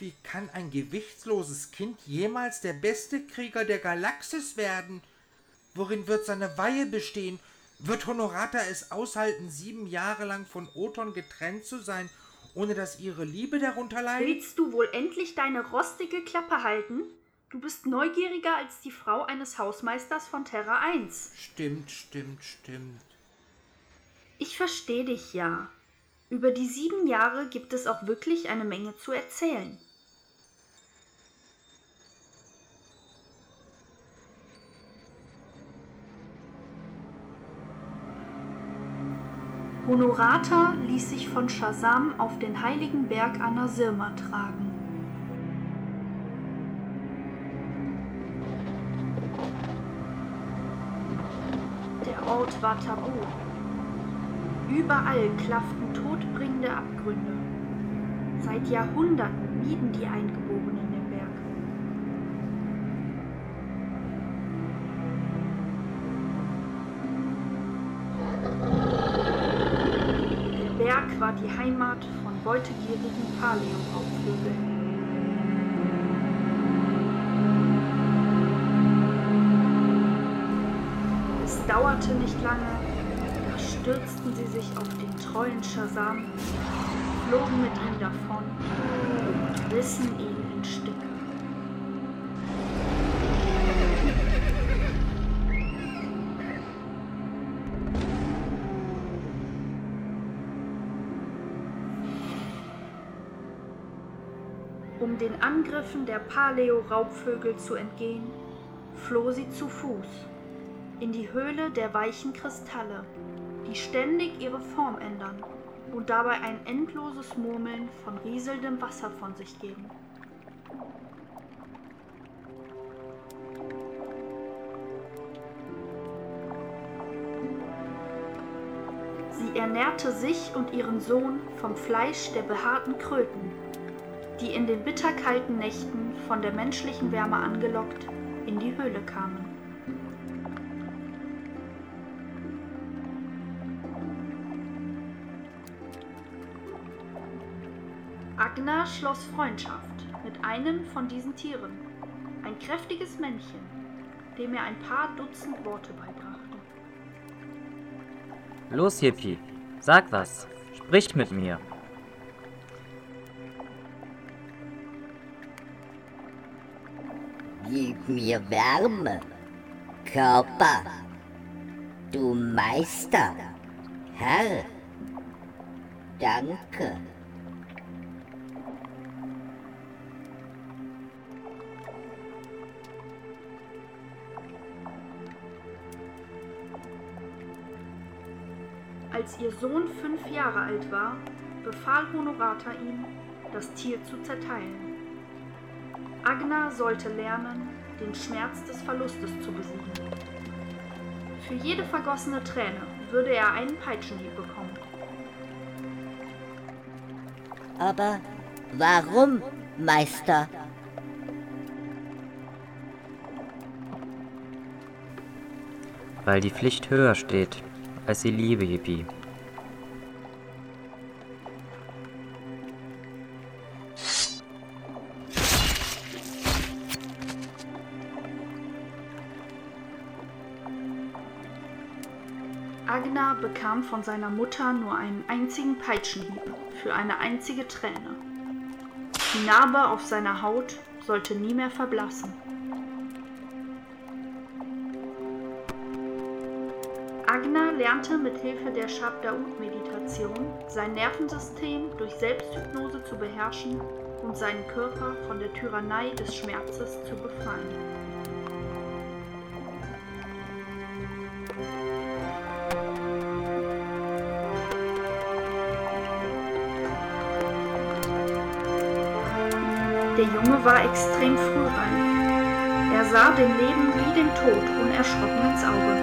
Wie kann ein gewichtsloses Kind jemals der beste Krieger der Galaxis werden? Worin wird seine Weihe bestehen? Wird Honorata es aushalten, sieben Jahre lang von Oton getrennt zu sein, ohne dass ihre Liebe darunter leidet? Willst du wohl endlich deine rostige Klappe halten? Du bist neugieriger als die Frau eines Hausmeisters von Terra 1. Stimmt, stimmt, stimmt. Ich verstehe dich ja. Über die sieben Jahre gibt es auch wirklich eine Menge zu erzählen. Honorata ließ sich von Shazam auf den heiligen Berg Anasirma tragen. Der Ort war tabu. Überall klafften todbringende Abgründe. Seit Jahrhunderten mieden die Eingeborenen war die Heimat von beutegierigen Paleo-Raubvögeln. Es dauerte nicht lange, da stürzten sie sich auf den treuen Shazam, flogen mit ihm davon und rissen ihn in Stücke. Um den Angriffen der Paleo-Raubvögel zu entgehen, floh sie zu Fuß in die Höhle der weichen Kristalle, die ständig ihre Form ändern und dabei ein endloses Murmeln von rieselndem Wasser von sich geben. Sie ernährte sich und ihren Sohn vom Fleisch der behaarten Kröten, die in den bitterkalten Nächten von der menschlichen Wärme angelockt in die Höhle kamen. Agna schloss Freundschaft mit einem von diesen Tieren, ein kräftiges Männchen, dem er ein paar Dutzend Worte beibrachte. Los, Hippie, sag was. Sprich mit mir. Gib mir Wärme, Körper, du Meister, Herr. Danke. Als ihr Sohn fünf Jahre alt war, befahl Honorata ihm, das Tier zu zerteilen. Agna sollte lernen, den Schmerz des Verlustes zu besiegen. Für jede vergossene Träne würde er einen Peitschenhieb bekommen. Aber warum, Meister? Weil die Pflicht höher steht als die Liebe, Hippie. Agna bekam von seiner Mutter nur einen einzigen Peitschenhieb für eine einzige Träne. Die Narbe auf seiner Haut sollte nie mehr verblassen. Agna lernte mit Hilfe der Shabdaut-Meditation sein Nervensystem durch Selbsthypnose zu beherrschen und seinen Körper von der Tyrannei des Schmerzes zu befreien. Der Junge war extrem frühreif. Er sah dem Leben wie dem Tod unerschrocken ins Auge.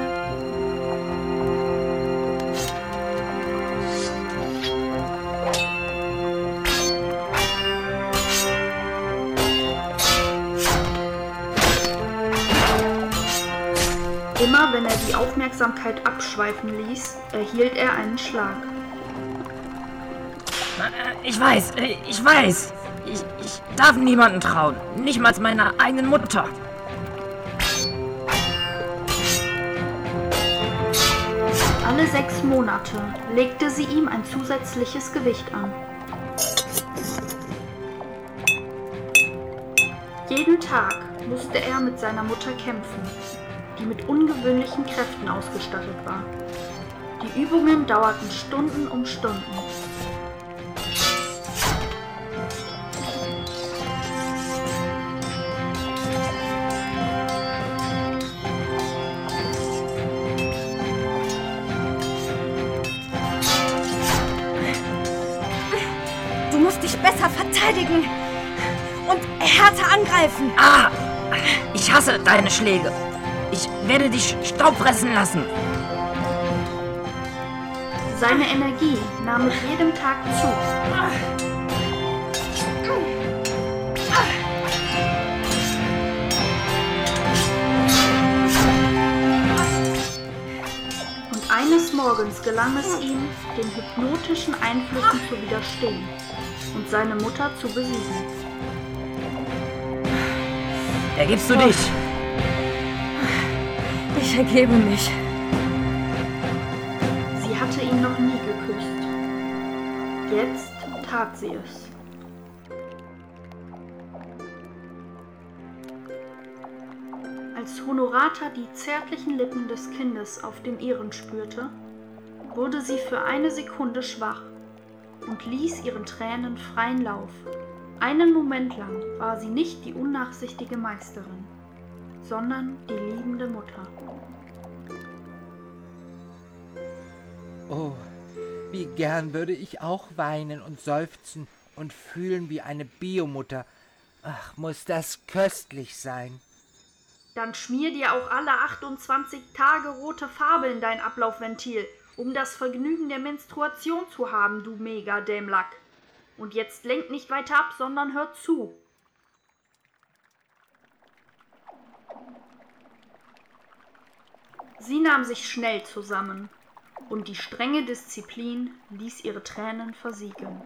Immer wenn er die Aufmerksamkeit abschweifen ließ, erhielt er einen Schlag. Äh, Ich weiß, äh, ich weiß. Ich, ich darf niemanden trauen. Nicht mal meiner eigenen Mutter. Alle sechs Monate legte sie ihm ein zusätzliches Gewicht an. Jeden Tag musste er mit seiner Mutter kämpfen, die mit ungewöhnlichen Kräften ausgestattet war. Die Übungen dauerten Stunden um Stunden. Besser verteidigen und härter angreifen. Ah! Ich hasse deine Schläge. Ich werde dich Staub fressen lassen. Seine Energie nahm mit jedem Tag zu. Und eines Morgens gelang es ihm, den hypnotischen Einflüssen zu widerstehen und seine Mutter zu besiegen. Ergibst du dich? Ich ergebe mich. Sie hatte ihn noch nie geküsst. Jetzt tat sie es. Als Honorata die zärtlichen Lippen des Kindes auf den ihren spürte, wurde sie für eine Sekunde schwach und ließ ihren Tränen freien Lauf. Einen Moment lang war sie nicht die unnachsichtige Meisterin, sondern die liebende Mutter. Oh, wie gern würde ich auch weinen und seufzen und fühlen wie eine Biomutter. Ach, muss das köstlich sein. Dann schmier dir auch alle 28 Tage rote Farbe in dein Ablaufventil, um das Vergnügen der Menstruation zu haben, du Mega-Dämlack. Und jetzt lenk nicht weiter ab, sondern hör zu. Sie nahm sich schnell zusammen, und die strenge Disziplin ließ ihre Tränen versiegen.